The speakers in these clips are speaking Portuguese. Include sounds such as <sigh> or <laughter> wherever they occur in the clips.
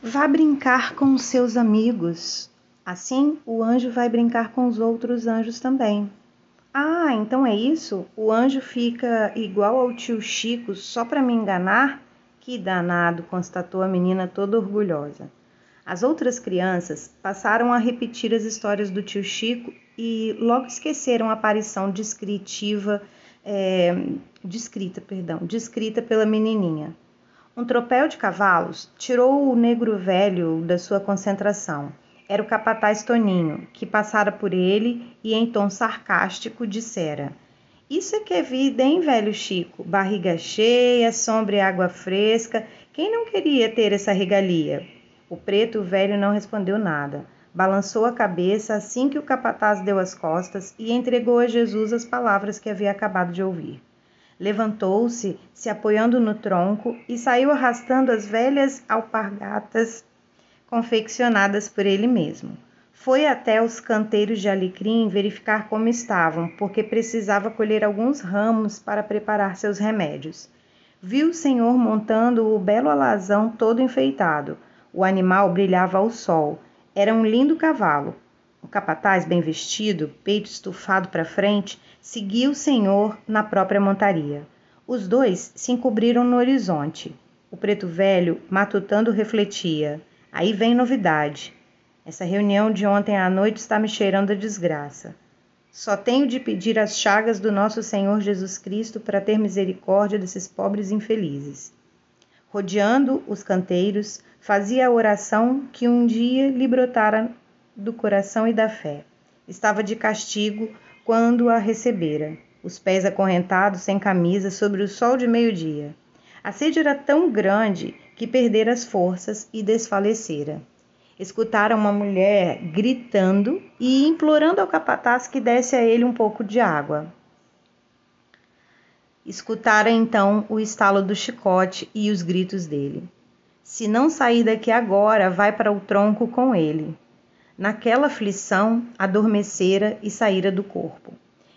Vá brincar com os seus amigos. Assim, o anjo vai brincar com os outros anjos também. Ah, então é isso? O anjo fica igual ao tio Chico só para me enganar? Que danado, constatou a menina toda orgulhosa. As outras crianças passaram a repetir as histórias do tio Chico e logo esqueceram a aparição descritiva, é, descrita, perdão, descrita pela menininha. Um tropel de cavalos tirou o negro velho da sua concentração. Era o capataz Toninho, que passara por ele e, em tom sarcástico, dissera: Isso é que é vida, hein, velho Chico? Barriga cheia, sombra e água fresca. Quem não queria ter essa regalia? O preto velho não respondeu nada. Balançou a cabeça assim que o capataz deu as costas e entregou a Jesus as palavras que havia acabado de ouvir. Levantou-se, se apoiando no tronco, e saiu arrastando as velhas alpargatas confeccionadas por ele mesmo. Foi até os canteiros de alecrim verificar como estavam, porque precisava colher alguns ramos para preparar seus remédios. Viu o senhor montando o belo alazão todo enfeitado. O animal brilhava ao sol. Era um lindo cavalo. O capataz, bem vestido, peito estufado para frente, seguia o senhor na própria montaria. Os dois se encobriram no horizonte. O preto velho, matutando, refletia: Aí vem novidade. Essa reunião de ontem à noite está me cheirando a desgraça. Só tenho de pedir as chagas do nosso Senhor Jesus Cristo para ter misericórdia desses pobres infelizes. Rodeando os canteiros, fazia a oração que um dia lhe brotara do coração e da fé. Estava de castigo quando a recebera, os pés acorrentados sem camisa sobre o sol de meio-dia. A sede era tão grande que perdera as forças e desfalecera. Escutara uma mulher gritando e implorando ao capataz que desse a ele um pouco de água. Escutara então o estalo do chicote e os gritos dele. Se não sair daqui agora, vai para o tronco com ele. Naquela aflição, adormecera e saíra do corpo.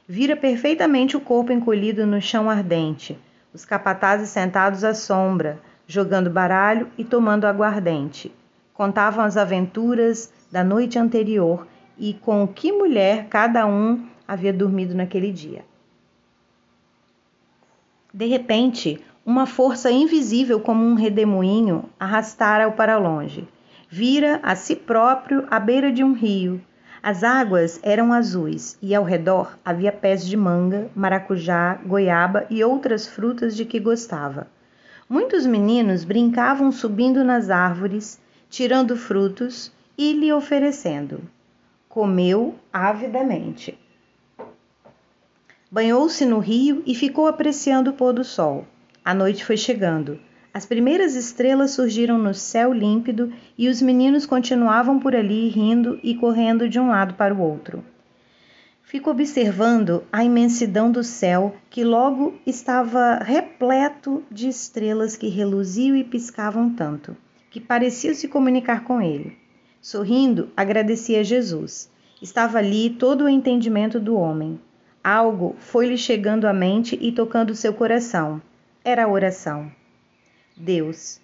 Vira perfeitamente o corpo encolhido no chão ardente, os capatazes sentados à sombra, jogando baralho e tomando aguardente. Contavam as aventuras da noite anterior e com que mulher cada um havia dormido naquele dia. De repente, uma força invisível como um redemoinho arrastara-o para longe vira a si próprio à beira de um rio. As águas eram azuis e ao redor havia pés de manga, maracujá, goiaba e outras frutas de que gostava. Muitos meninos brincavam subindo nas árvores, tirando frutos e lhe oferecendo. Comeu avidamente. Banhou-se no rio e ficou apreciando o pôr do sol. A noite foi chegando. As primeiras estrelas surgiram no céu límpido e os meninos continuavam por ali rindo e correndo de um lado para o outro. Fico observando a imensidão do céu, que logo estava repleto de estrelas que reluziam e piscavam tanto, que pareciam se comunicar com ele. Sorrindo, agradecia a Jesus. Estava ali todo o entendimento do homem. Algo foi-lhe chegando à mente e tocando seu coração. Era a oração. Deus,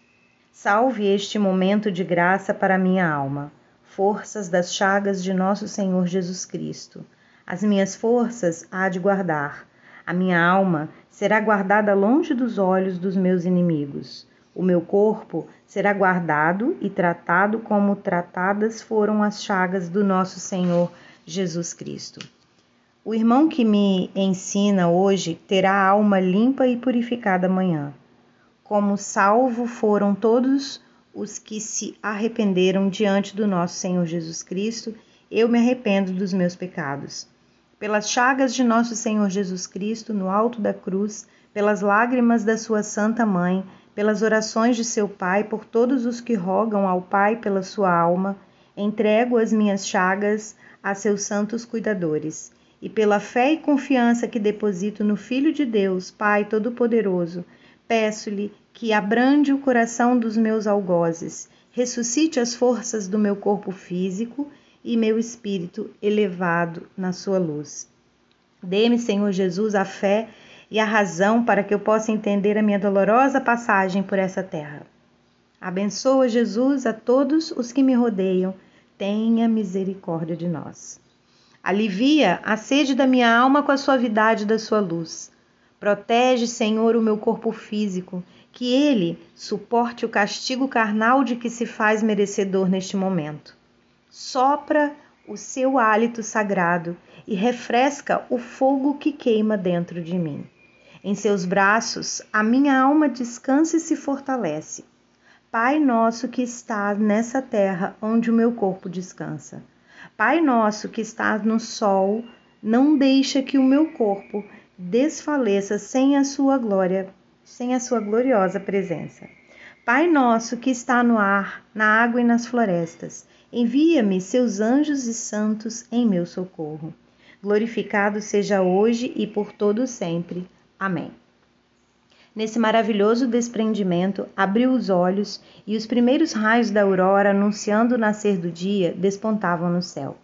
salve este momento de graça para minha alma, forças das chagas de nosso Senhor Jesus Cristo. As minhas forças há de guardar. A minha alma será guardada longe dos olhos dos meus inimigos. O meu corpo será guardado e tratado como tratadas foram as chagas do nosso Senhor Jesus Cristo. O irmão que me ensina hoje terá a alma limpa e purificada amanhã como salvo foram todos os que se arrependeram diante do nosso Senhor Jesus Cristo, eu me arrependo dos meus pecados. Pelas chagas de nosso Senhor Jesus Cristo no alto da cruz, pelas lágrimas da sua Santa Mãe, pelas orações de seu Pai, por todos os que rogam ao Pai pela sua alma, entrego as minhas chagas a seus santos cuidadores. E pela fé e confiança que deposito no Filho de Deus, Pai Todo-Poderoso, Peço-lhe que abrande o coração dos meus algozes, ressuscite as forças do meu corpo físico e meu espírito elevado na sua luz. Dê-me, Senhor Jesus, a fé e a razão para que eu possa entender a minha dolorosa passagem por essa terra. Abençoa, Jesus, a todos os que me rodeiam. Tenha misericórdia de nós. Alivia a sede da minha alma com a suavidade da sua luz. Protege, Senhor, o meu corpo físico, que ele suporte o castigo carnal de que se faz merecedor neste momento. Sopra o seu hálito sagrado e refresca o fogo que queima dentro de mim. Em seus braços, a minha alma descansa e se fortalece. Pai nosso que estás nessa terra onde o meu corpo descansa. Pai nosso que estás no sol, não deixa que o meu corpo desfaleça sem a sua glória, sem a sua gloriosa presença. Pai nosso que está no ar, na água e nas florestas, Envia-me seus anjos e santos em meu socorro. Glorificado seja hoje e por todo sempre. Amém. Nesse maravilhoso desprendimento, abriu os olhos e os primeiros raios da aurora, anunciando o nascer do dia, despontavam no céu.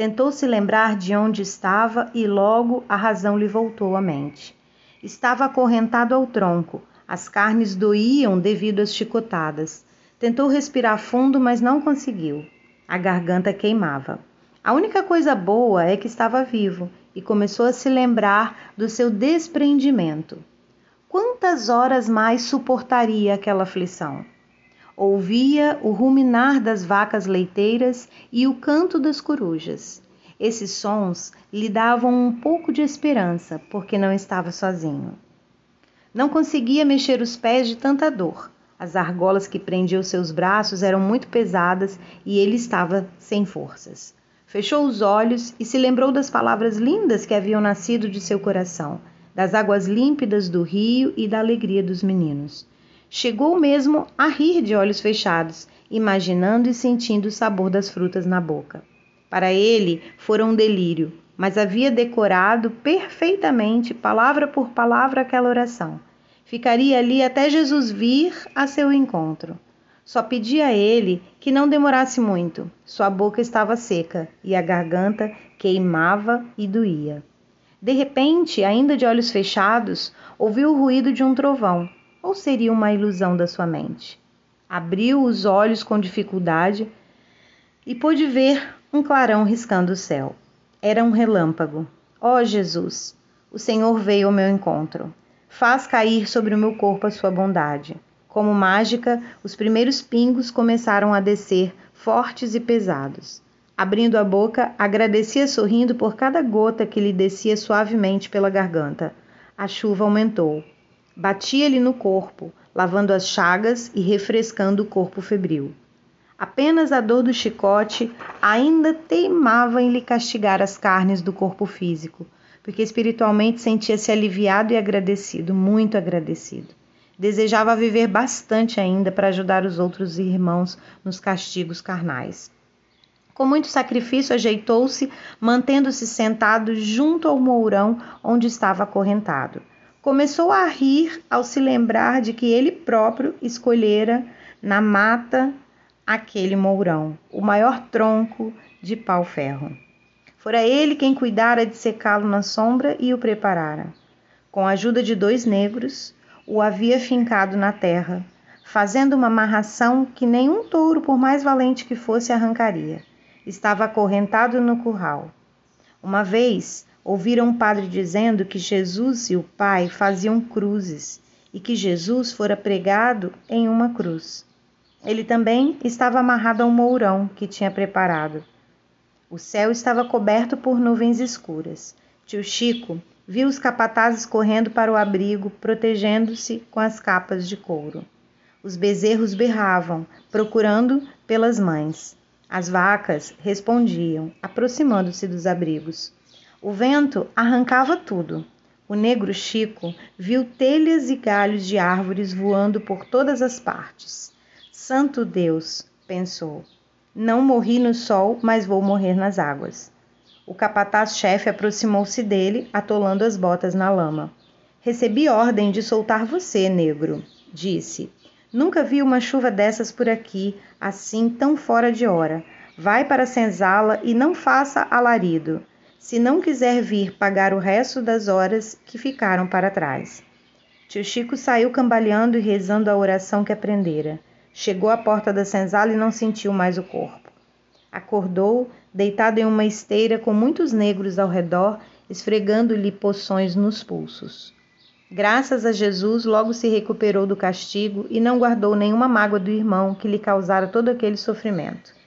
Tentou se lembrar de onde estava e logo a razão lhe voltou à mente. Estava acorrentado ao tronco, as carnes doíam devido às chicotadas. Tentou respirar fundo, mas não conseguiu. A garganta queimava. A única coisa boa é que estava vivo e começou a se lembrar do seu desprendimento. Quantas horas mais suportaria aquela aflição? Ouvia o ruminar das vacas leiteiras e o canto das corujas. Esses sons lhe davam um pouco de esperança, porque não estava sozinho. Não conseguia mexer os pés de tanta dor. As argolas que prendiam seus braços eram muito pesadas e ele estava sem forças. Fechou os olhos e se lembrou das palavras lindas que haviam nascido de seu coração, das águas límpidas do rio e da alegria dos meninos. Chegou mesmo a rir de olhos fechados, imaginando e sentindo o sabor das frutas na boca. Para ele fora um delírio, mas havia decorado perfeitamente, palavra por palavra, aquela oração. Ficaria ali até Jesus vir a seu encontro. Só pedia a ele que não demorasse muito. Sua boca estava seca e a garganta queimava e doía. De repente, ainda de olhos fechados, ouviu o ruído de um trovão, ou seria uma ilusão da sua mente. Abriu os olhos com dificuldade e pôde ver um clarão riscando o céu. Era um relâmpago. Ó oh, Jesus! O Senhor veio ao meu encontro. Faz cair sobre o meu corpo a sua bondade. Como mágica, os primeiros pingos começaram a descer, fortes e pesados. Abrindo a boca, agradecia sorrindo por cada gota que lhe descia suavemente pela garganta. A chuva aumentou. Batia-lhe no corpo, lavando as chagas e refrescando o corpo febril. Apenas a dor do chicote ainda teimava em lhe castigar as carnes do corpo físico, porque espiritualmente sentia-se aliviado e agradecido, muito agradecido. Desejava viver bastante ainda para ajudar os outros irmãos nos castigos carnais. Com muito sacrifício, ajeitou-se, mantendo-se sentado junto ao mourão onde estava acorrentado. Começou a rir ao se lembrar de que ele próprio escolhera na mata aquele mourão, o maior tronco de pau-ferro. Fora ele quem cuidara de secá-lo na sombra e o preparara. Com a ajuda de dois negros, o havia fincado na terra, fazendo uma amarração que nenhum touro, por mais valente que fosse, arrancaria. Estava acorrentado no curral. Uma vez ouviram um padre dizendo que Jesus e o Pai faziam cruzes e que Jesus fora pregado em uma cruz. Ele também estava amarrado a um mourão que tinha preparado. O céu estava coberto por nuvens escuras. Tio Chico viu os capatazes correndo para o abrigo, protegendo-se com as capas de couro. Os bezerros berravam, procurando pelas mães. As vacas respondiam, aproximando-se dos abrigos. O vento arrancava tudo. O negro Chico viu telhas e galhos de árvores voando por todas as partes. Santo Deus, pensou. Não morri no sol, mas vou morrer nas águas. O capataz-chefe aproximou-se dele, atolando as botas na lama. Recebi ordem de soltar você, negro, disse. Nunca vi uma chuva dessas por aqui, assim tão fora de hora. Vai para a senzala e não faça alarido, se não quiser vir pagar o resto das horas que ficaram para trás. Tio Chico saiu cambaleando e rezando a oração que aprendera. Chegou à porta da senzala e não sentiu mais o corpo. Acordou, deitado em uma esteira com muitos negros ao redor, esfregando-lhe poções nos pulsos. Graças a Jesus, logo se recuperou do castigo e não guardou nenhuma mágoa do irmão que lhe causara todo aquele sofrimento.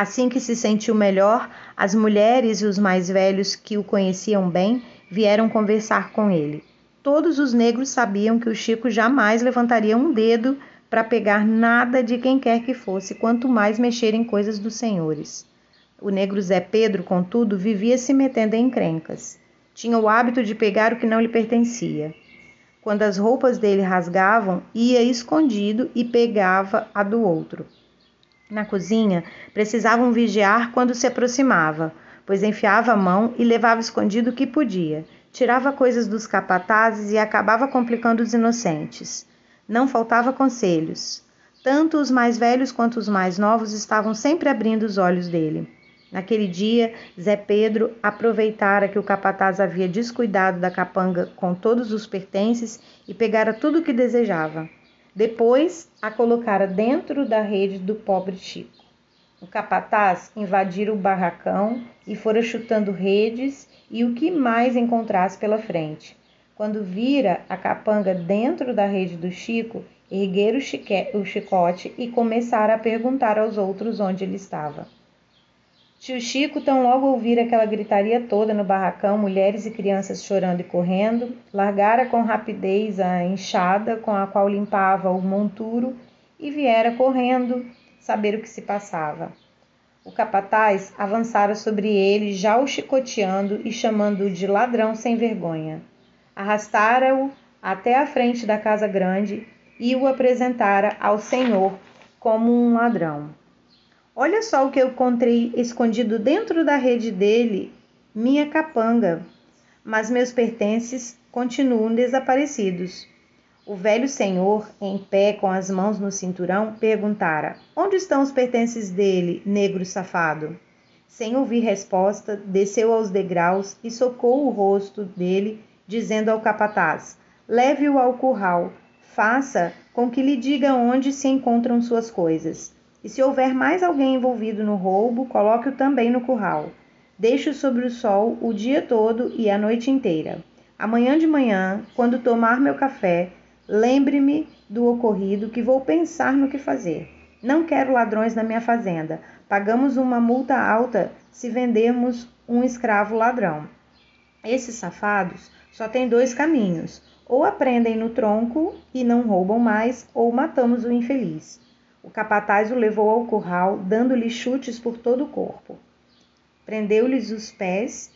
Assim que se sentiu melhor, as mulheres e os mais velhos que o conheciam bem vieram conversar com ele. Todos os negros sabiam que o Chico jamais levantaria um dedo para pegar nada de quem quer que fosse, quanto mais mexer em coisas dos senhores. O negro Zé Pedro, contudo, vivia se metendo em encrencas. Tinha o hábito de pegar o que não lhe pertencia. Quando as roupas dele rasgavam, ia escondido e pegava a do outro. Na cozinha, precisavam vigiar quando se aproximava, pois enfiava a mão e levava escondido o que podia. Tirava coisas dos capatazes e acabava complicando os inocentes. Não faltava conselhos. Tanto os mais velhos quanto os mais novos estavam sempre abrindo os olhos dele. Naquele dia, Zé Pedro aproveitara que o capataz havia descuidado da capanga com todos os pertences e pegara tudo o que desejava. Depois, a colocara dentro da rede do pobre Chico. O capataz invadira o barracão e fora chutando redes e o que mais encontrasse pela frente. Quando vira a capanga dentro da rede do Chico, erguer o, o chicote e começar a perguntar aos outros onde ele estava. Tio Chico, tão logo ouvir aquela gritaria toda no barracão, mulheres e crianças chorando e correndo, largara com rapidez a enxada com a qual limpava o monturo e viera correndo saber o que se passava. O capataz avançara sobre ele, já o chicoteando e chamando-o de ladrão sem vergonha arrastara-o até a frente da casa grande e o apresentara ao senhor como um ladrão. Olha só o que eu encontrei escondido dentro da rede dele, minha capanga, mas meus pertences continuam desaparecidos. O velho senhor, em pé com as mãos no cinturão, perguntara: Onde estão os pertences dele, negro safado? Sem ouvir resposta, desceu aos degraus e socou o rosto dele dizendo ao capataz: Leve-o ao curral, faça com que lhe diga onde se encontram suas coisas. E se houver mais alguém envolvido no roubo, coloque-o também no curral. Deixe-o sobre o sol o dia todo e a noite inteira. Amanhã de manhã, quando tomar meu café, lembre-me do ocorrido que vou pensar no que fazer. Não quero ladrões na minha fazenda. Pagamos uma multa alta se vendermos um escravo ladrão. Esses safados só tem dois caminhos: ou aprendem no tronco e não roubam mais, ou matamos o infeliz. O capataz o levou ao curral, dando-lhe chutes por todo o corpo. Prendeu-lhes os pés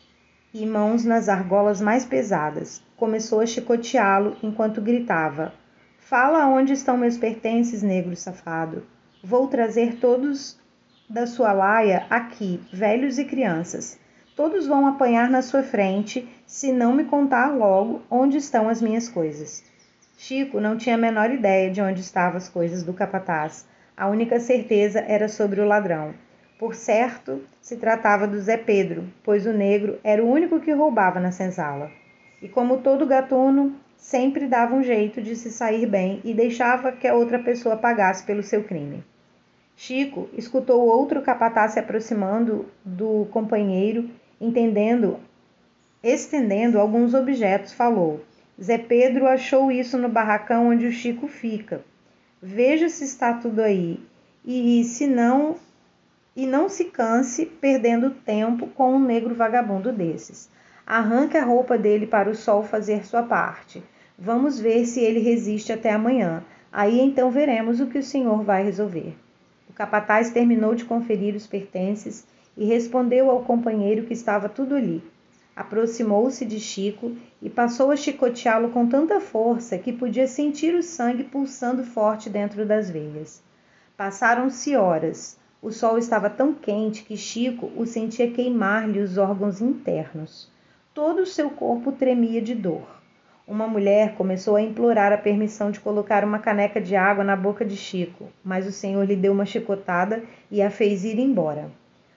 e mãos nas argolas mais pesadas. Começou a chicoteá-lo enquanto gritava: Fala onde estão meus pertences, negro safado. Vou trazer todos da sua laia aqui, velhos e crianças. Todos vão apanhar na sua frente se não me contar logo onde estão as minhas coisas. Chico não tinha a menor ideia de onde estavam as coisas do capataz. A única certeza era sobre o ladrão. Por certo, se tratava do Zé Pedro, pois o negro era o único que roubava na senzala. E como todo gatuno, sempre dava um jeito de se sair bem e deixava que a outra pessoa pagasse pelo seu crime. Chico escutou outro capataz se aproximando do companheiro entendendo, estendendo alguns objetos, falou: Zé Pedro achou isso no barracão onde o Chico fica. Veja se está tudo aí. E se não, e não se canse perdendo tempo com um negro vagabundo desses. Arranque a roupa dele para o sol fazer sua parte. Vamos ver se ele resiste até amanhã. Aí então veremos o que o senhor vai resolver. O capataz terminou de conferir os pertences e respondeu ao companheiro que estava tudo ali. Aproximou-se de Chico e passou a chicoteá-lo com tanta força que podia sentir o sangue pulsando forte dentro das veias. Passaram-se horas. O sol estava tão quente que Chico o sentia queimar-lhe os órgãos internos. Todo o seu corpo tremia de dor. Uma mulher começou a implorar a permissão de colocar uma caneca de água na boca de Chico, mas o senhor lhe deu uma chicotada e a fez ir embora.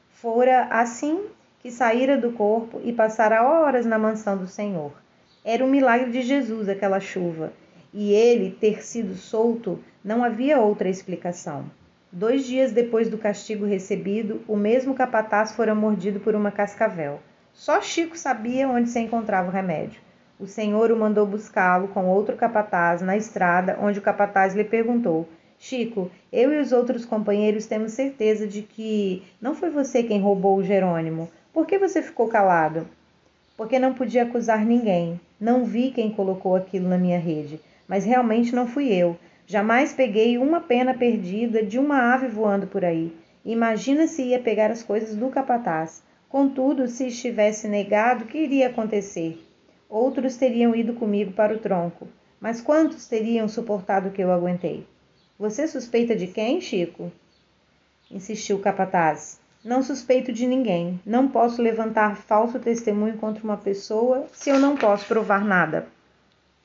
Fora assim que saíra do corpo e passara horas na mansão do Senhor. Era um milagre de Jesus aquela chuva, e ele ter sido solto Não havia outra explicação. Dois dias depois do castigo recebido, o mesmo capataz fora mordido por uma cascavel. Só Chico sabia onde se encontrava o remédio. O senhor o mandou buscá-lo com outro capataz na estrada, onde o capataz lhe perguntou: Chico, eu e os outros companheiros temos certeza de que não foi você quem roubou o Jerônimo. Por que você ficou calado? Porque não podia acusar ninguém. Não vi quem colocou aquilo na minha rede, mas realmente não fui eu. Jamais peguei uma pena perdida de uma ave voando por aí. Imagina se ia pegar as coisas do capataz. Contudo, se estivesse negado, o que iria acontecer? Outros teriam ido comigo para o tronco, mas quantos teriam suportado o que eu aguentei? Você suspeita de quem, Chico? insistiu o capataz. Não suspeito de ninguém. Não posso levantar falso testemunho contra uma pessoa se eu não posso provar nada.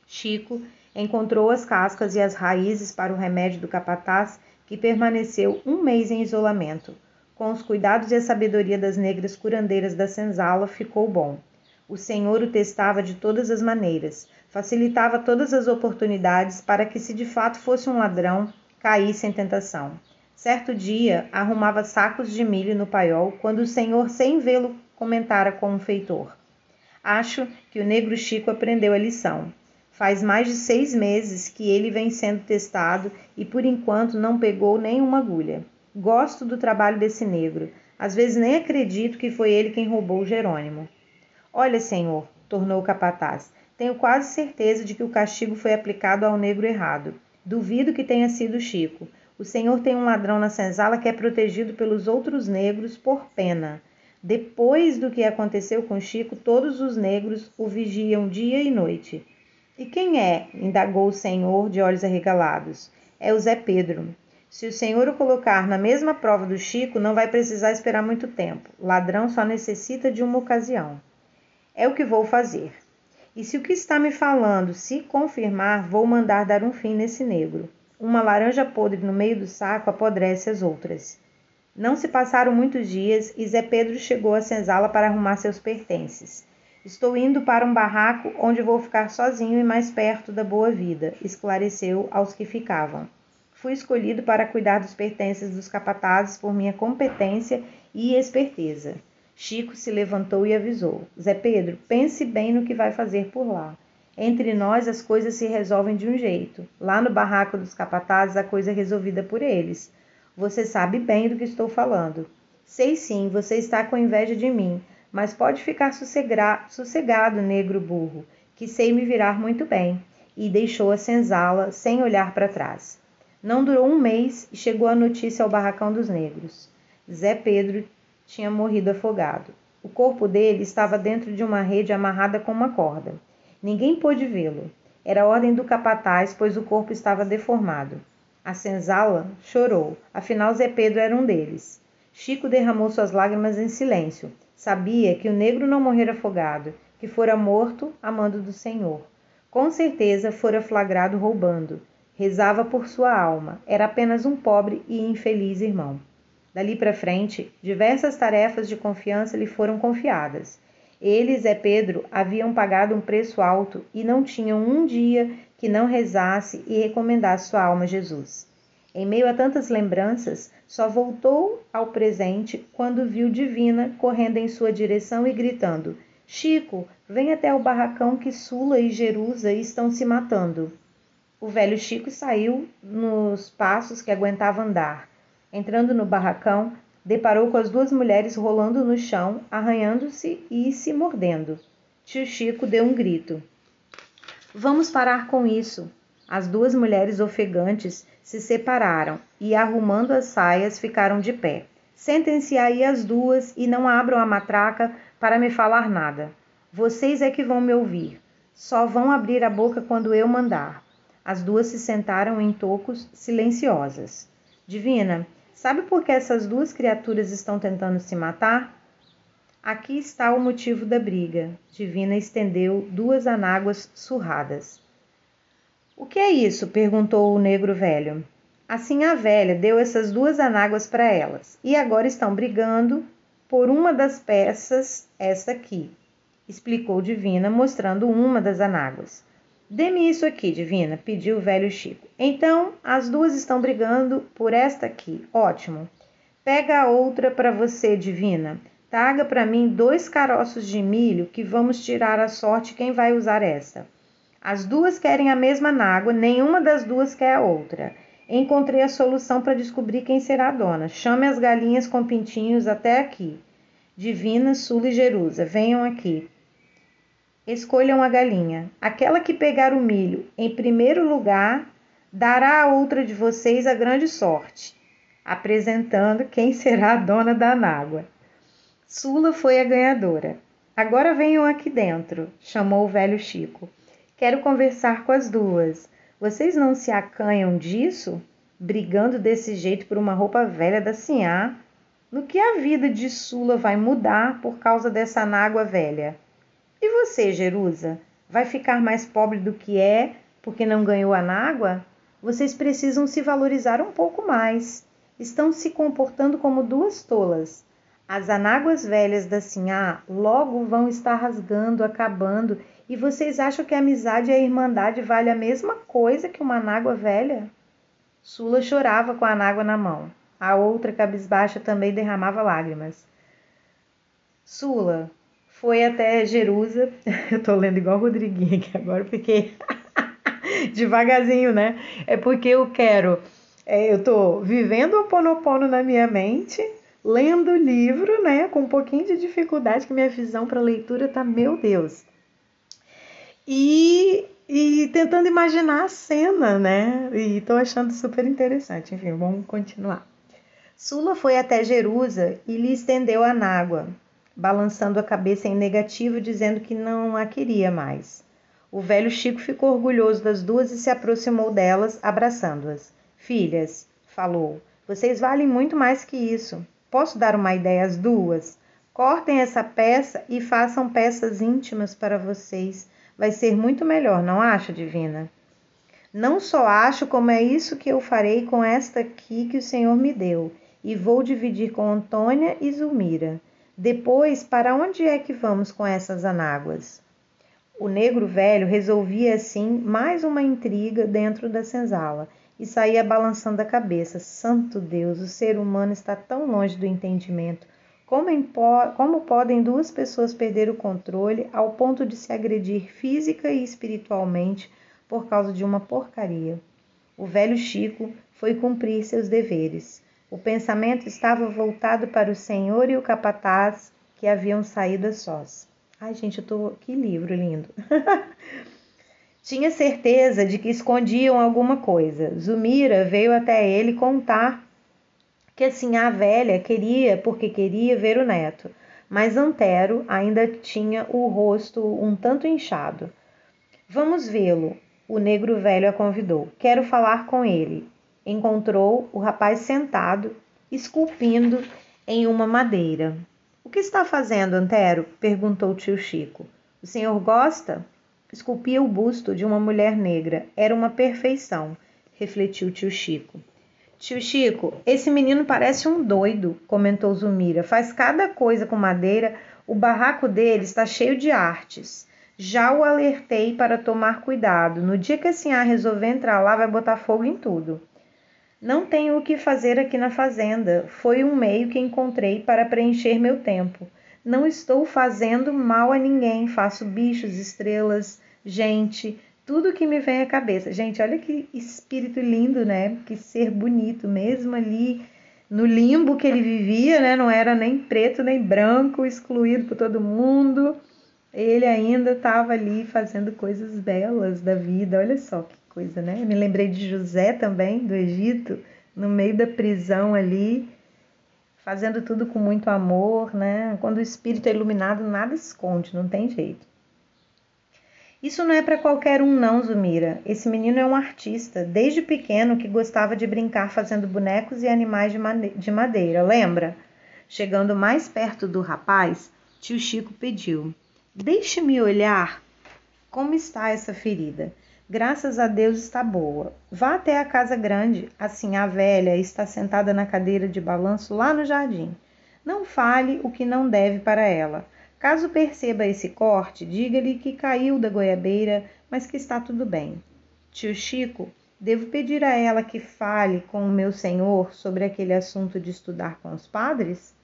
Chico Encontrou as cascas e as raízes para o remédio do capataz, que permaneceu um mês em isolamento. Com os cuidados e a sabedoria das negras curandeiras da senzala, ficou bom. O Senhor o testava de todas as maneiras, facilitava todas as oportunidades para que, se de fato fosse um ladrão, caísse em tentação. Certo dia, arrumava sacos de milho no paiol, quando o Senhor, sem vê-lo, comentara com um feitor. Acho que o negro Chico aprendeu a lição. Faz mais de seis meses que ele vem sendo testado e por enquanto não pegou nenhuma agulha. Gosto do trabalho desse negro. Às vezes nem acredito que foi ele quem roubou o Jerônimo. Olha, senhor, tornou o capataz, tenho quase certeza de que o castigo foi aplicado ao negro errado. Duvido que tenha sido Chico. O senhor tem um ladrão na senzala que é protegido pelos outros negros por pena. Depois do que aconteceu com Chico, todos os negros o vigiam dia e noite. E quem é? indagou o senhor, de olhos arregalados. É o Zé Pedro. Se o senhor o colocar na mesma prova do Chico, não vai precisar esperar muito tempo. Ladrão só necessita de uma ocasião. É o que vou fazer. E se o que está me falando se confirmar, vou mandar dar um fim nesse negro. Uma laranja podre no meio do saco apodrece as outras. Não se passaram muitos dias e Zé Pedro chegou à senzala para arrumar seus pertences. Estou indo para um barraco onde vou ficar sozinho e mais perto da boa vida, esclareceu aos que ficavam. Fui escolhido para cuidar dos pertences dos capatazes por minha competência e esperteza. Chico se levantou e avisou: Zé Pedro, pense bem no que vai fazer por lá. Entre nós as coisas se resolvem de um jeito. Lá no barraco dos capatazes a coisa é resolvida por eles. Você sabe bem do que estou falando. Sei sim, você está com inveja de mim, mas pode ficar sossegado, negro burro, que sei me virar muito bem. E deixou a senzala sem olhar para trás. Não durou um mês e chegou a notícia ao barracão dos negros. Zé Pedro tinha morrido afogado. O corpo dele estava dentro de uma rede amarrada com uma corda. Ninguém pôde vê-lo. Era ordem do capataz, pois o corpo estava deformado. A senzala chorou, afinal Zé Pedro era um deles. Chico derramou suas lágrimas em silêncio, Sabia que o negro não morrera afogado, que fora morto amando do Senhor. Com certeza fora flagrado roubando. Rezava por sua alma, era apenas um pobre e infeliz irmão. Dali para frente, diversas tarefas de confiança lhe foram confiadas. Ele e Zé Pedro haviam pagado um preço alto e não tinham um dia que não rezasse e recomendasse sua alma a Jesus. Em meio a tantas lembranças, só voltou ao presente quando viu Divina correndo em sua direção e gritando: Chico, vem até o barracão que Sula e Jerusa estão se matando. O velho Chico saiu nos passos que aguentava andar. Entrando no barracão, deparou com as duas mulheres rolando no chão, arranhando-se e se mordendo. Tio Chico deu um grito. Vamos parar com isso. As duas mulheres ofegantes se separaram e, arrumando as saias, ficaram de pé. Sentem-se aí as duas e não abram a matraca para me falar nada. Vocês é que vão me ouvir. Só vão abrir a boca quando eu mandar. As duas se sentaram em tocos, silenciosas. Divina, sabe por que essas duas criaturas estão tentando se matar? Aqui está o motivo da briga. Divina estendeu duas anáguas surradas. O que é isso? perguntou o negro velho. Assim a velha deu essas duas anáguas para elas, e agora estão brigando por uma das peças, esta aqui, explicou Divina, mostrando uma das anáguas. Dê-me isso aqui, divina, pediu o velho Chico. Então, as duas estão brigando por esta aqui. Ótimo. Pega a outra para você, divina. Traga para mim dois caroços de milho que vamos tirar a sorte quem vai usar essa. As duas querem a mesma nágua, nenhuma das duas quer a outra. Encontrei a solução para descobrir quem será a dona. Chame as galinhas com pintinhos até aqui. Divina, Sula e Jerusa, venham aqui. Escolham a galinha. Aquela que pegar o milho em primeiro lugar dará a outra de vocês a grande sorte, apresentando quem <laughs> será a dona da nágua. Sula foi a ganhadora. Agora venham aqui dentro, chamou o velho Chico. Quero conversar com as duas. Vocês não se acanham disso? Brigando desse jeito por uma roupa velha da Sinhá? No que a vida de Sula vai mudar por causa dessa nágua velha? E você, Jerusa? Vai ficar mais pobre do que é porque não ganhou a nágua? Vocês precisam se valorizar um pouco mais. Estão se comportando como duas tolas. As anáguas velhas da Sinhá logo vão estar rasgando, acabando, e vocês acham que a amizade e a irmandade vale a mesma coisa que uma anágua velha? Sula chorava com a anágua na mão. A outra, cabisbaixa, também derramava lágrimas. Sula foi até Jerusa. <laughs> Eu tô lendo igual Rodriguinho aqui agora, porque <laughs> devagarzinho, né? É porque eu quero. É, eu tô vivendo o Ponopono na minha mente, lendo o livro, né? Com um pouquinho de dificuldade, que minha visão para leitura tá, meu Deus. E, e tentando imaginar a cena, né? E tô achando super interessante. Enfim, vamos continuar. Sula foi até Jerusa e lhe estendeu a nágua, balançando a cabeça em negativo, dizendo que não a queria mais. O velho Chico ficou orgulhoso das duas e se aproximou delas, abraçando-as. Filhas, falou, vocês valem muito mais que isso. Posso dar uma ideia às duas? Cortem essa peça e façam peças íntimas para vocês. Vai ser muito melhor, não acha, Divina? Não só acho, como é isso que eu farei com esta aqui que o Senhor me deu e vou dividir com Antônia e Zulmira. Depois, para onde é que vamos com essas anáguas? O negro velho resolvia assim mais uma intriga dentro da senzala e saía balançando a cabeça. Santo Deus, o ser humano está tão longe do entendimento. Como, como podem duas pessoas perder o controle ao ponto de se agredir física e espiritualmente por causa de uma porcaria? O velho Chico foi cumprir seus deveres. O pensamento estava voltado para o senhor e o capataz que haviam saído a sós. Ai, gente, eu tô. Que livro lindo! <laughs> Tinha certeza de que escondiam alguma coisa. Zumira veio até ele contar que assim a velha queria porque queria ver o neto, mas Antero ainda tinha o rosto um tanto inchado. Vamos vê-lo, o negro velho a convidou. Quero falar com ele encontrou o rapaz sentado, esculpindo em uma madeira. O que está fazendo, Antero? perguntou tio Chico. O senhor gosta? Esculpia o busto de uma mulher negra. Era uma perfeição, refletiu tio Chico. Tio Chico, esse menino parece um doido, comentou Zumira. Faz cada coisa com madeira. O barraco dele está cheio de artes. Já o alertei para tomar cuidado. No dia que a senhora resolver entrar lá, vai botar fogo em tudo. Não tenho o que fazer aqui na fazenda. Foi um meio que encontrei para preencher meu tempo. Não estou fazendo mal a ninguém. Faço bichos, estrelas, gente, tudo que me vem à cabeça. Gente, olha que espírito lindo, né? Que ser bonito, mesmo ali no limbo que ele vivia, né? Não era nem preto nem branco, excluído por todo mundo. Ele ainda estava ali fazendo coisas belas da vida. Olha só que coisa, né? me lembrei de José também, do Egito, no meio da prisão ali, fazendo tudo com muito amor, né? Quando o espírito é iluminado, nada esconde, não tem jeito. Isso não é para qualquer um, não, Zumira. Esse menino é um artista, desde pequeno que gostava de brincar fazendo bonecos e animais de madeira, lembra? Chegando mais perto do rapaz, tio Chico pediu: Deixe-me olhar como está essa ferida. Graças a Deus está boa. Vá até a casa grande, assim a velha está sentada na cadeira de balanço lá no jardim. Não fale o que não deve para ela. Caso perceba esse corte, diga-lhe que caiu da goiabeira, mas que está tudo bem. Tio Chico, devo pedir a ela que fale com o meu senhor sobre aquele assunto de estudar com os padres?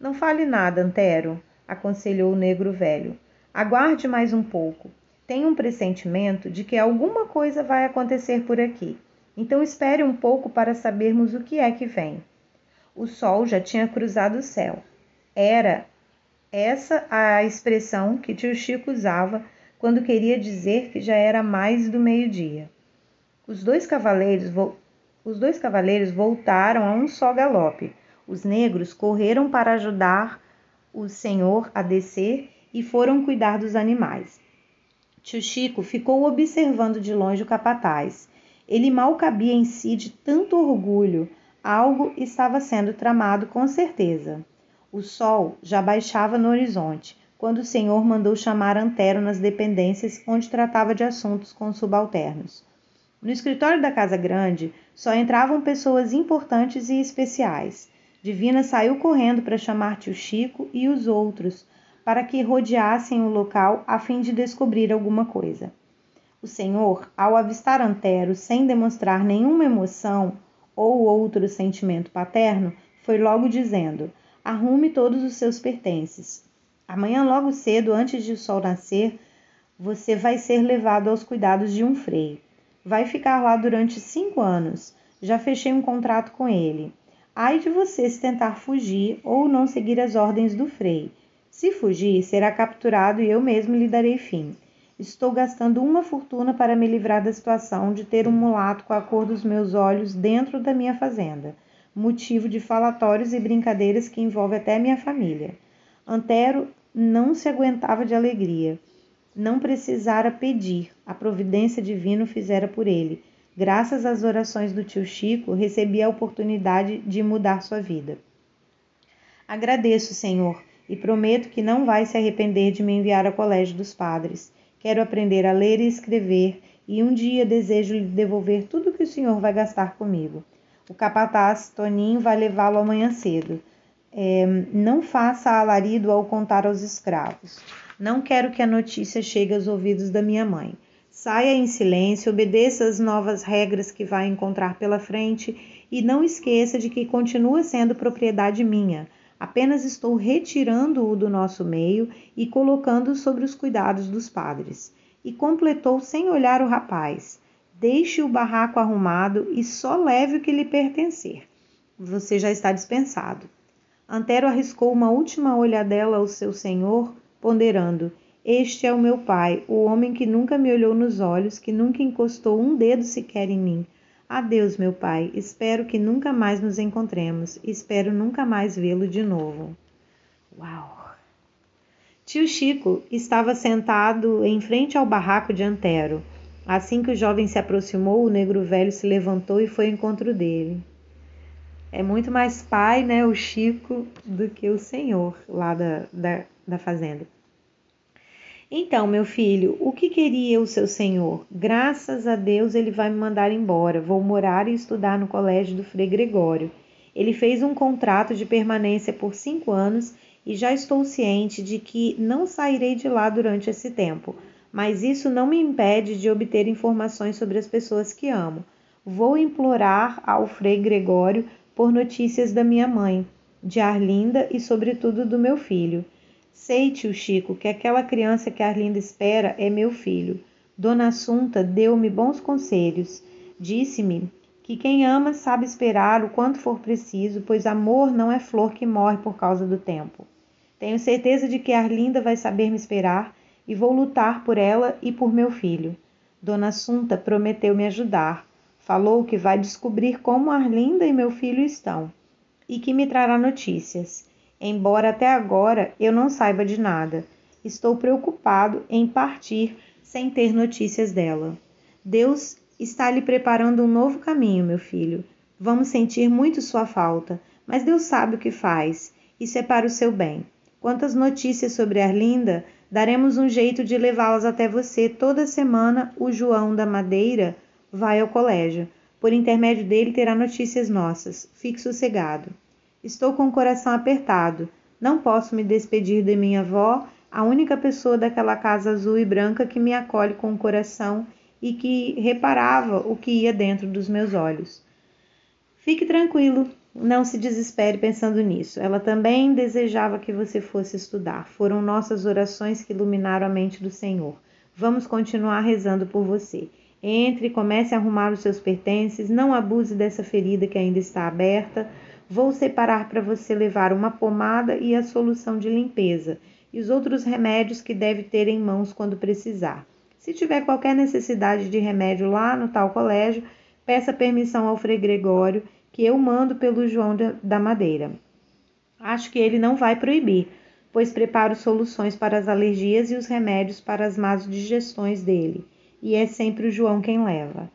Não fale nada, Antero, aconselhou o negro velho. Aguarde mais um pouco. Tenho um pressentimento de que alguma coisa vai acontecer por aqui. Então espere um pouco para sabermos o que é que vem. O sol já tinha cruzado o céu. Era essa a expressão que tio Chico usava quando queria dizer que já era mais do meio-dia. Os dois cavaleiros os dois cavaleiros voltaram a um só galope. Os negros correram para ajudar o senhor a descer e foram cuidar dos animais. Tio Chico ficou observando de longe o capataz. Ele mal cabia em si de tanto orgulho. Algo estava sendo tramado com certeza. O sol já baixava no horizonte, quando o senhor mandou chamar Antero nas dependências onde tratava de assuntos com subalternos. No escritório da Casa Grande só entravam pessoas importantes e especiais. Divina saiu correndo para chamar tio Chico e os outros, para que rodeassem o local a fim de descobrir alguma coisa. O senhor, ao avistar Antero sem demonstrar nenhuma emoção ou outro sentimento paterno, foi logo dizendo: Arrume todos os seus pertences. Amanhã, logo cedo, antes de o sol nascer, você vai ser levado aos cuidados de um frei. Vai ficar lá durante cinco anos. Já fechei um contrato com ele. Ai de você se tentar fugir ou não seguir as ordens do frei. Se fugir, será capturado e eu mesmo lhe darei fim. Estou gastando uma fortuna para me livrar da situação de ter um mulato com a cor dos meus olhos dentro da minha fazenda motivo de falatórios e brincadeiras que envolve até minha família. Antero não se aguentava de alegria. Não precisara pedir, a providência divina fizera por ele. Graças às orações do tio Chico, recebi a oportunidade de mudar sua vida. Agradeço, Senhor, e prometo que não vai se arrepender de me enviar ao colégio dos padres. Quero aprender a ler e escrever, e um dia desejo lhe devolver tudo que o Senhor vai gastar comigo. O capataz Toninho vai levá-lo amanhã cedo. É, não faça alarido ao contar aos escravos. Não quero que a notícia chegue aos ouvidos da minha mãe. Saia em silêncio, obedeça as novas regras que vai encontrar pela frente e não esqueça de que continua sendo propriedade minha. Apenas estou retirando-o do nosso meio e colocando-o sobre os cuidados dos padres. E completou sem olhar o rapaz. Deixe o barraco arrumado e só leve o que lhe pertencer. Você já está dispensado. Antero arriscou uma última olhadela ao seu senhor, ponderando: Este é o meu pai, o homem que nunca me olhou nos olhos, que nunca encostou um dedo sequer em mim. Adeus, meu pai. Espero que nunca mais nos encontremos. Espero nunca mais vê-lo de novo. Uau! Tio Chico estava sentado em frente ao barraco de Antero. Assim que o jovem se aproximou, o negro velho se levantou e foi ao encontro dele. É muito mais pai, né, o Chico, do que o senhor lá da, da, da fazenda. Então, meu filho, o que queria o seu senhor? Graças a Deus ele vai me mandar embora. Vou morar e estudar no colégio do Frei Gregório. Ele fez um contrato de permanência por cinco anos e já estou ciente de que não sairei de lá durante esse tempo mas isso não me impede de obter informações sobre as pessoas que amo. Vou implorar ao Frei Gregório por notícias da minha mãe, de Arlinda e, sobretudo, do meu filho. Sei, tio Chico, que aquela criança que Arlinda espera é meu filho. Dona Assunta deu-me bons conselhos. Disse-me que quem ama sabe esperar o quanto for preciso, pois amor não é flor que morre por causa do tempo. Tenho certeza de que Arlinda vai saber me esperar e vou lutar por ela e por meu filho. Dona Assunta prometeu me ajudar. Falou que vai descobrir como Arlinda e meu filho estão e que me trará notícias. Embora até agora eu não saiba de nada, estou preocupado em partir sem ter notícias dela. Deus está lhe preparando um novo caminho, meu filho. Vamos sentir muito sua falta, mas Deus sabe o que faz. Isso é para o seu bem. Quantas notícias sobre Arlinda Daremos um jeito de levá-las até você. Toda semana o João da Madeira vai ao colégio. Por intermédio dele terá notícias nossas. Fique sossegado. Estou com o coração apertado. Não posso me despedir de minha avó a única pessoa daquela casa azul e branca que me acolhe com o coração e que reparava o que ia dentro dos meus olhos. Fique tranquilo, não se desespere pensando nisso. Ela também desejava que você fosse estudar. Foram nossas orações que iluminaram a mente do Senhor. Vamos continuar rezando por você. Entre, comece a arrumar os seus pertences, não abuse dessa ferida que ainda está aberta. Vou separar para você levar uma pomada e a solução de limpeza e os outros remédios que deve ter em mãos quando precisar. Se tiver qualquer necessidade de remédio lá no tal colégio, peça permissão ao Frei Gregório, que eu mando pelo João da Madeira. Acho que ele não vai proibir, pois preparo soluções para as alergias e os remédios para as más digestões dele, e é sempre o João quem leva.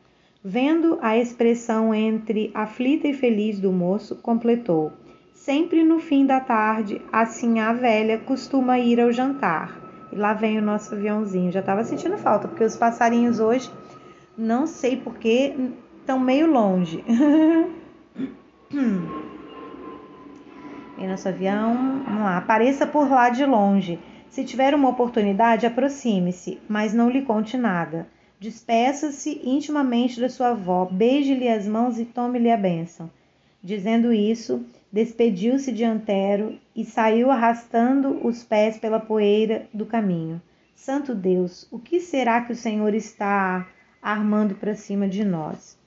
Vendo a expressão entre aflita e feliz do moço, completou: Sempre no fim da tarde, assim a velha costuma ir ao jantar. E lá vem o nosso aviãozinho. Já estava sentindo falta, porque os passarinhos hoje, não sei porquê, estão meio longe. Vem <clears throat> nosso avião, vamos lá. Apareça por lá de longe. Se tiver uma oportunidade, aproxime-se, mas não lhe conte nada. Despeça-se intimamente da sua avó, beije-lhe as mãos e tome-lhe a bênção. Dizendo isso, despediu-se de Antero e saiu arrastando os pés pela poeira do caminho. Santo Deus, o que será que o Senhor está armando para cima de nós?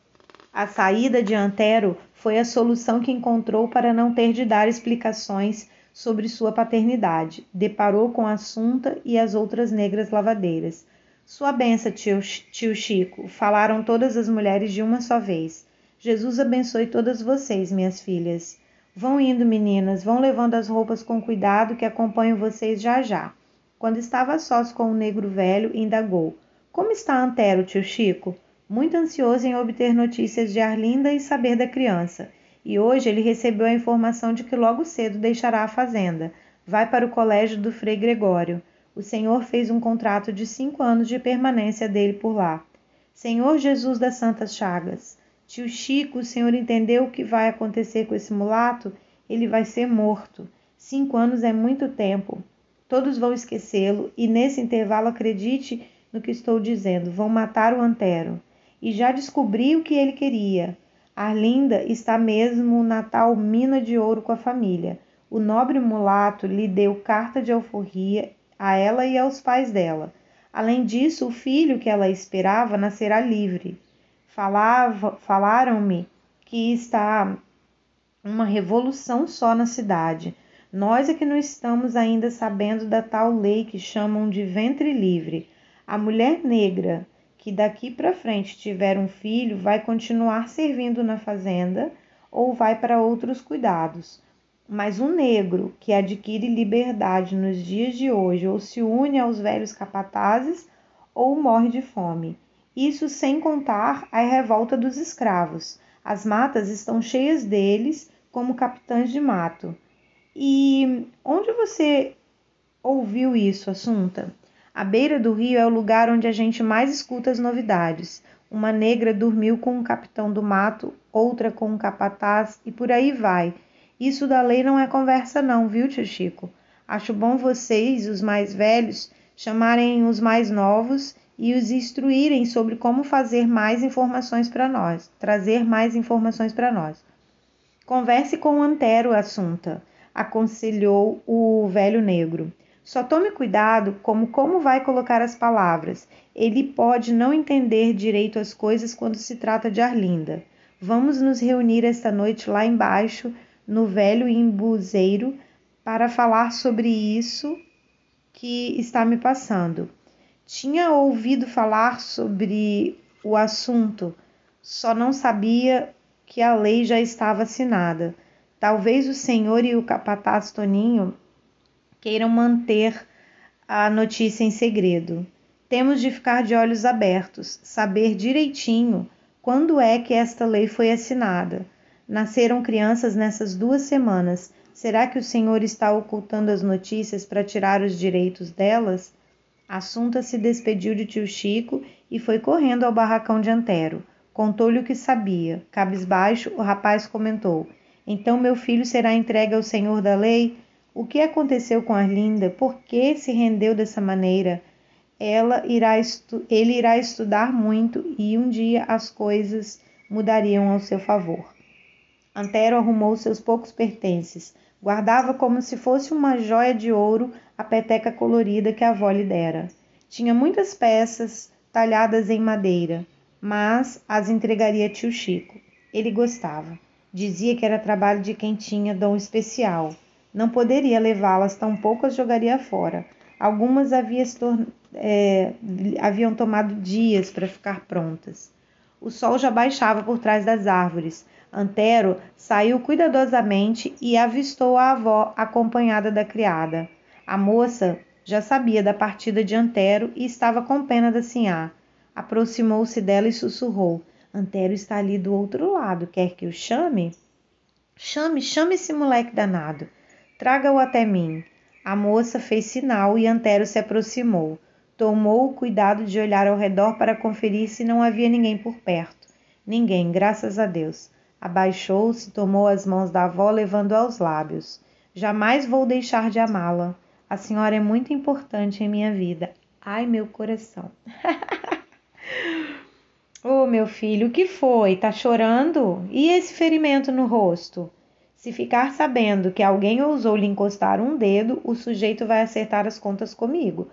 A saída de Antero foi a solução que encontrou para não ter de dar explicações sobre sua paternidade. Deparou com Assunta e as outras negras lavadeiras. Sua benção, tio, tio Chico, falaram todas as mulheres de uma só vez. Jesus abençoe todas vocês, minhas filhas. Vão indo, meninas, vão levando as roupas com cuidado que acompanho vocês já já. Quando estava sós com o negro velho, indagou: Como está Antero, tio Chico? Muito ansioso em obter notícias de Arlinda e saber da criança. E hoje ele recebeu a informação de que logo cedo deixará a fazenda. Vai para o colégio do Frei Gregório. O Senhor fez um contrato de cinco anos de permanência dele por lá. Senhor Jesus das Santas Chagas, Tio Chico, o senhor entendeu o que vai acontecer com esse mulato? Ele vai ser morto. Cinco anos é muito tempo. Todos vão esquecê-lo e nesse intervalo acredite no que estou dizendo. Vão matar o Antero. E já descobri o que ele queria. Arlinda está mesmo na tal mina de ouro com a família. O nobre mulato lhe deu carta de alforria a ela e aos pais dela. Além disso, o filho que ela esperava nascerá livre falaram-me que está uma revolução só na cidade. Nós é que não estamos ainda sabendo da tal lei que chamam de ventre livre. A mulher negra que daqui para frente tiver um filho vai continuar servindo na fazenda ou vai para outros cuidados. Mas um negro que adquire liberdade nos dias de hoje ou se une aos velhos capatazes ou morre de fome. Isso sem contar a revolta dos escravos. As matas estão cheias deles como capitães de mato. E onde você ouviu isso, Assunta? A beira do rio é o lugar onde a gente mais escuta as novidades. Uma negra dormiu com um capitão do mato, outra com um capataz e por aí vai. Isso da lei não é conversa não, viu, tio Chico? Acho bom vocês, os mais velhos, chamarem os mais novos e os instruírem sobre como fazer mais informações para nós, trazer mais informações para nós. Converse com o Antero, Assunta, aconselhou o velho negro. Só tome cuidado como como vai colocar as palavras. Ele pode não entender direito as coisas quando se trata de Arlinda. Vamos nos reunir esta noite lá embaixo, no velho embuzeiro, para falar sobre isso que está me passando. Tinha ouvido falar sobre o assunto, só não sabia que a lei já estava assinada. Talvez o senhor e o capataz Toninho queiram manter a notícia em segredo. Temos de ficar de olhos abertos, saber direitinho quando é que esta lei foi assinada. Nasceram crianças nessas duas semanas. Será que o senhor está ocultando as notícias para tirar os direitos delas? Assunta se despediu de tio Chico e foi correndo ao barracão de Antero. Contou-lhe o que sabia. Cabisbaixo, o rapaz comentou: Então meu filho será entregue ao senhor da lei? O que aconteceu com Arlinda? Por que se rendeu dessa maneira? Ela irá ele irá estudar muito e um dia as coisas mudariam ao seu favor. Antero arrumou seus poucos pertences. Guardava como se fosse uma joia de ouro a peteca colorida que a avó lhe dera. Tinha muitas peças talhadas em madeira, mas as entregaria a tio Chico. Ele gostava. Dizia que era trabalho de quem tinha dom especial. Não poderia levá-las, tampouco as jogaria fora. Algumas havia é, haviam tomado dias para ficar prontas. O sol já baixava por trás das árvores. Antero saiu cuidadosamente e avistou a avó acompanhada da criada. A moça já sabia da partida de Antero e estava com pena da sinhá. Aproximou-se dela e sussurrou: Antero está ali do outro lado. Quer que o chame? Chame, chame esse moleque danado. Traga-o até mim. A moça fez sinal e Antero se aproximou. Tomou o cuidado de olhar ao redor para conferir se não havia ninguém por perto. Ninguém, graças a Deus. Abaixou-se, tomou as mãos da avó, levando aos lábios. Jamais vou deixar de amá-la. A senhora é muito importante em minha vida. Ai, meu coração. <laughs> oh, meu filho, o que foi? Tá chorando? E esse ferimento no rosto? Se ficar sabendo que alguém ousou lhe encostar um dedo, o sujeito vai acertar as contas comigo.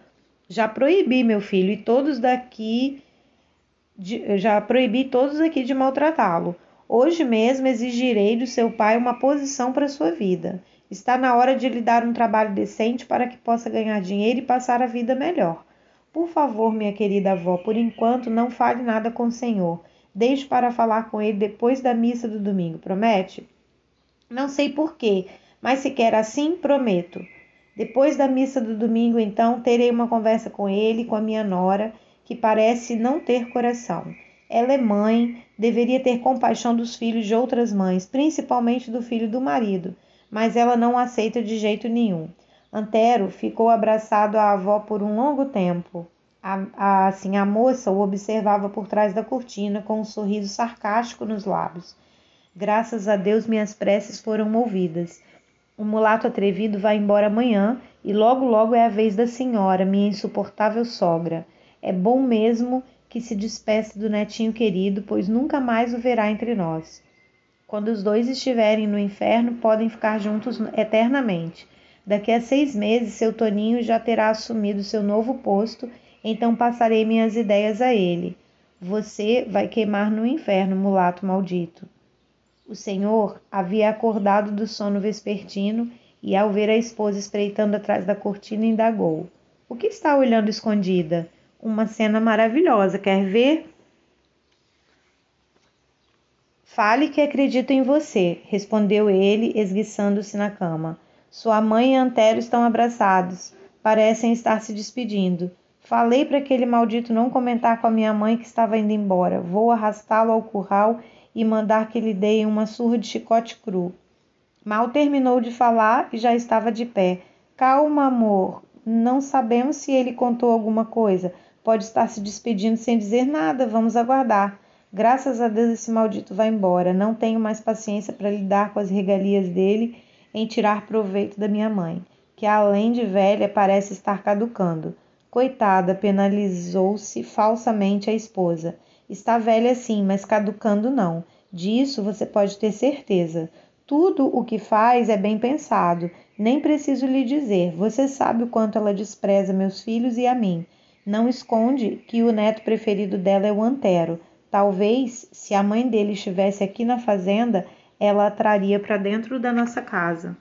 Já proibi, meu filho, e todos daqui de, já proibi todos aqui de maltratá-lo. Hoje mesmo exigirei do seu pai uma posição para sua vida. Está na hora de lhe dar um trabalho decente para que possa ganhar dinheiro e passar a vida melhor. Por favor, minha querida avó, por enquanto não fale nada com o senhor. Deixe para falar com ele depois da missa do domingo, promete? Não sei porquê, mas se quer assim, prometo. Depois da missa do domingo, então, terei uma conversa com ele com a minha nora, que parece não ter coração. Ela é mãe, deveria ter compaixão dos filhos de outras mães, principalmente do filho do marido, mas ela não aceita de jeito nenhum. Antero ficou abraçado à avó por um longo tempo. A, a, assim, a moça o observava por trás da cortina com um sorriso sarcástico nos lábios. Graças a Deus minhas preces foram ouvidas. O mulato atrevido vai embora amanhã e logo logo é a vez da senhora, minha insuportável sogra. É bom mesmo que se despeça do netinho querido, pois nunca mais o verá entre nós. Quando os dois estiverem no inferno, podem ficar juntos eternamente. Daqui a seis meses, seu Toninho já terá assumido seu novo posto, então passarei minhas ideias a ele. Você vai queimar no inferno, mulato maldito. O senhor havia acordado do sono vespertino e, ao ver a esposa espreitando atrás da cortina, indagou: O que está olhando escondida? Uma cena maravilhosa. Quer ver? Fale que acredito em você, respondeu ele, esguiçando-se na cama. Sua mãe e Antero estão abraçados. Parecem estar se despedindo. Falei para aquele maldito não comentar com a minha mãe que estava indo embora. Vou arrastá-lo ao curral e mandar que lhe deem uma surra de chicote cru. Mal terminou de falar e já estava de pé. Calma, amor. Não sabemos se ele contou alguma coisa. Pode estar se despedindo sem dizer nada, vamos aguardar. Graças a Deus esse maldito vai embora. Não tenho mais paciência para lidar com as regalias dele em tirar proveito da minha mãe, que além de velha parece estar caducando. Coitada, penalizou-se falsamente a esposa. Está velha sim, mas caducando não. Disso você pode ter certeza. Tudo o que faz é bem pensado. Nem preciso lhe dizer. Você sabe o quanto ela despreza meus filhos e a mim. Não esconde que o neto preferido dela é o Antero. Talvez, se a mãe dele estivesse aqui na fazenda, ela a traria para dentro da nossa casa.